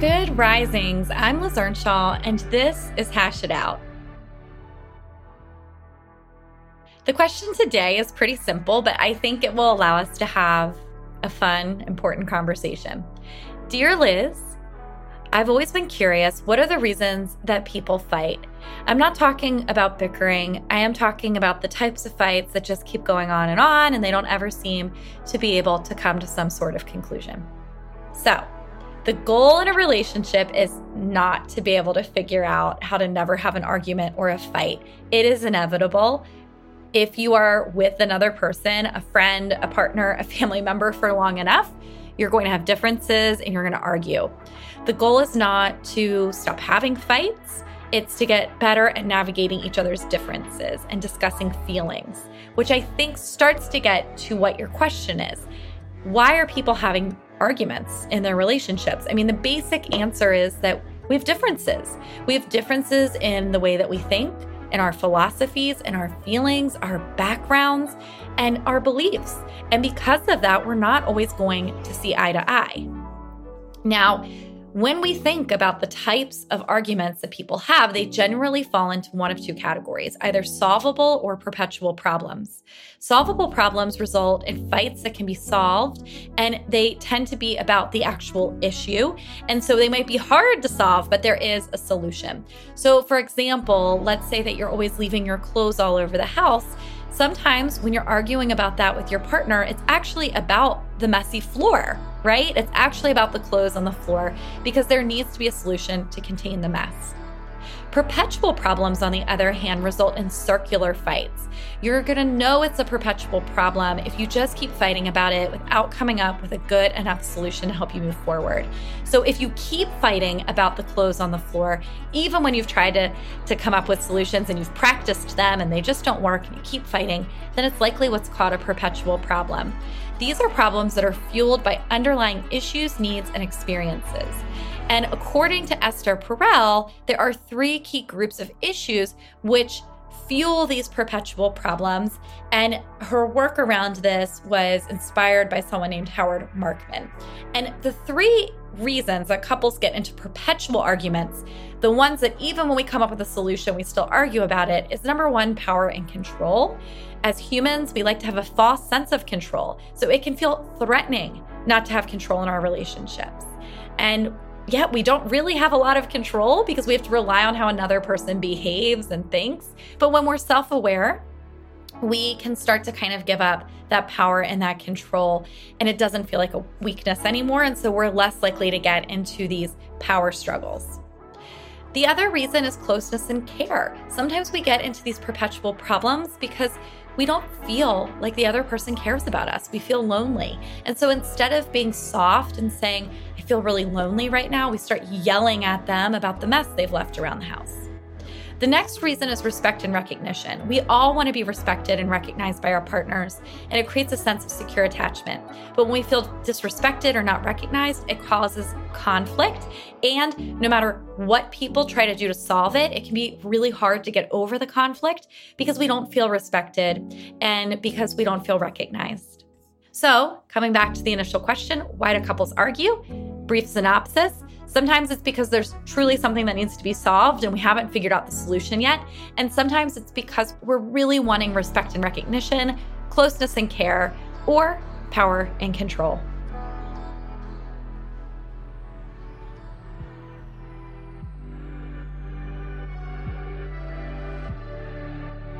Good risings. I'm Liz Earnshaw, and this is Hash It Out. The question today is pretty simple, but I think it will allow us to have a fun, important conversation. Dear Liz, I've always been curious what are the reasons that people fight? I'm not talking about bickering. I am talking about the types of fights that just keep going on and on and they don't ever seem to be able to come to some sort of conclusion. So, the goal in a relationship is not to be able to figure out how to never have an argument or a fight. It is inevitable. If you are with another person, a friend, a partner, a family member for long enough, you're going to have differences and you're going to argue. The goal is not to stop having fights, it's to get better at navigating each other's differences and discussing feelings, which I think starts to get to what your question is. Why are people having arguments in their relationships? I mean, the basic answer is that we have differences. We have differences in the way that we think, in our philosophies, in our feelings, our backgrounds, and our beliefs. And because of that, we're not always going to see eye to eye. Now, when we think about the types of arguments that people have, they generally fall into one of two categories either solvable or perpetual problems. Solvable problems result in fights that can be solved, and they tend to be about the actual issue. And so they might be hard to solve, but there is a solution. So, for example, let's say that you're always leaving your clothes all over the house. Sometimes when you're arguing about that with your partner, it's actually about the messy floor, right? It's actually about the clothes on the floor because there needs to be a solution to contain the mess. Perpetual problems, on the other hand, result in circular fights. You're gonna know it's a perpetual problem if you just keep fighting about it without coming up with a good enough solution to help you move forward. So if you keep fighting about the clothes on the floor, even when you've tried to, to come up with solutions and you've practiced them and they just don't work and you keep fighting, then it's likely what's called a perpetual problem. These are problems that are fueled by underlying issues, needs, and experiences. And according to Esther Perel, there are three key groups of issues which fuel these perpetual problems. And her work around this was inspired by someone named Howard Markman. And the three reasons that couples get into perpetual arguments, the ones that even when we come up with a solution, we still argue about it, is number one, power and control. As humans, we like to have a false sense of control. So it can feel threatening not to have control in our relationships. And yet we don't really have a lot of control because we have to rely on how another person behaves and thinks. But when we're self aware, we can start to kind of give up that power and that control, and it doesn't feel like a weakness anymore. And so we're less likely to get into these power struggles. The other reason is closeness and care. Sometimes we get into these perpetual problems because we don't feel like the other person cares about us. We feel lonely. And so instead of being soft and saying, feel really lonely right now, we start yelling at them about the mess they've left around the house. The next reason is respect and recognition. We all want to be respected and recognized by our partners, and it creates a sense of secure attachment. But when we feel disrespected or not recognized, it causes conflict. And no matter what people try to do to solve it, it can be really hard to get over the conflict because we don't feel respected and because we don't feel recognized. So, coming back to the initial question why do couples argue? Brief synopsis Sometimes it's because there's truly something that needs to be solved and we haven't figured out the solution yet. And sometimes it's because we're really wanting respect and recognition, closeness and care, or power and control.